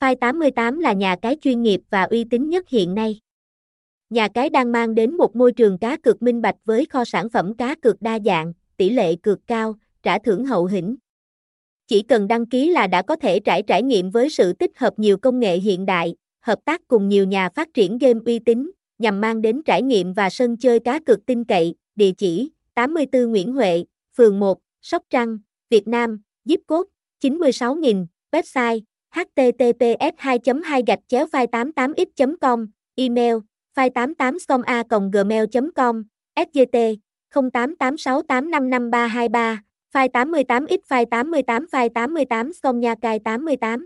File 88 là nhà cái chuyên nghiệp và uy tín nhất hiện nay. Nhà cái đang mang đến một môi trường cá cược minh bạch với kho sản phẩm cá cược đa dạng, tỷ lệ cược cao, trả thưởng hậu hĩnh. Chỉ cần đăng ký là đã có thể trải trải nghiệm với sự tích hợp nhiều công nghệ hiện đại, hợp tác cùng nhiều nhà phát triển game uy tín, nhằm mang đến trải nghiệm và sân chơi cá cược tin cậy, địa chỉ 84 Nguyễn Huệ, phường 1, Sóc Trăng, Việt Nam, zip code 96000, website https 2 2 gạch chéo file 88 x com, email file 88 com a gmail com, sgt 0886855323 file 88 x file 88 file 88 com nha cài 88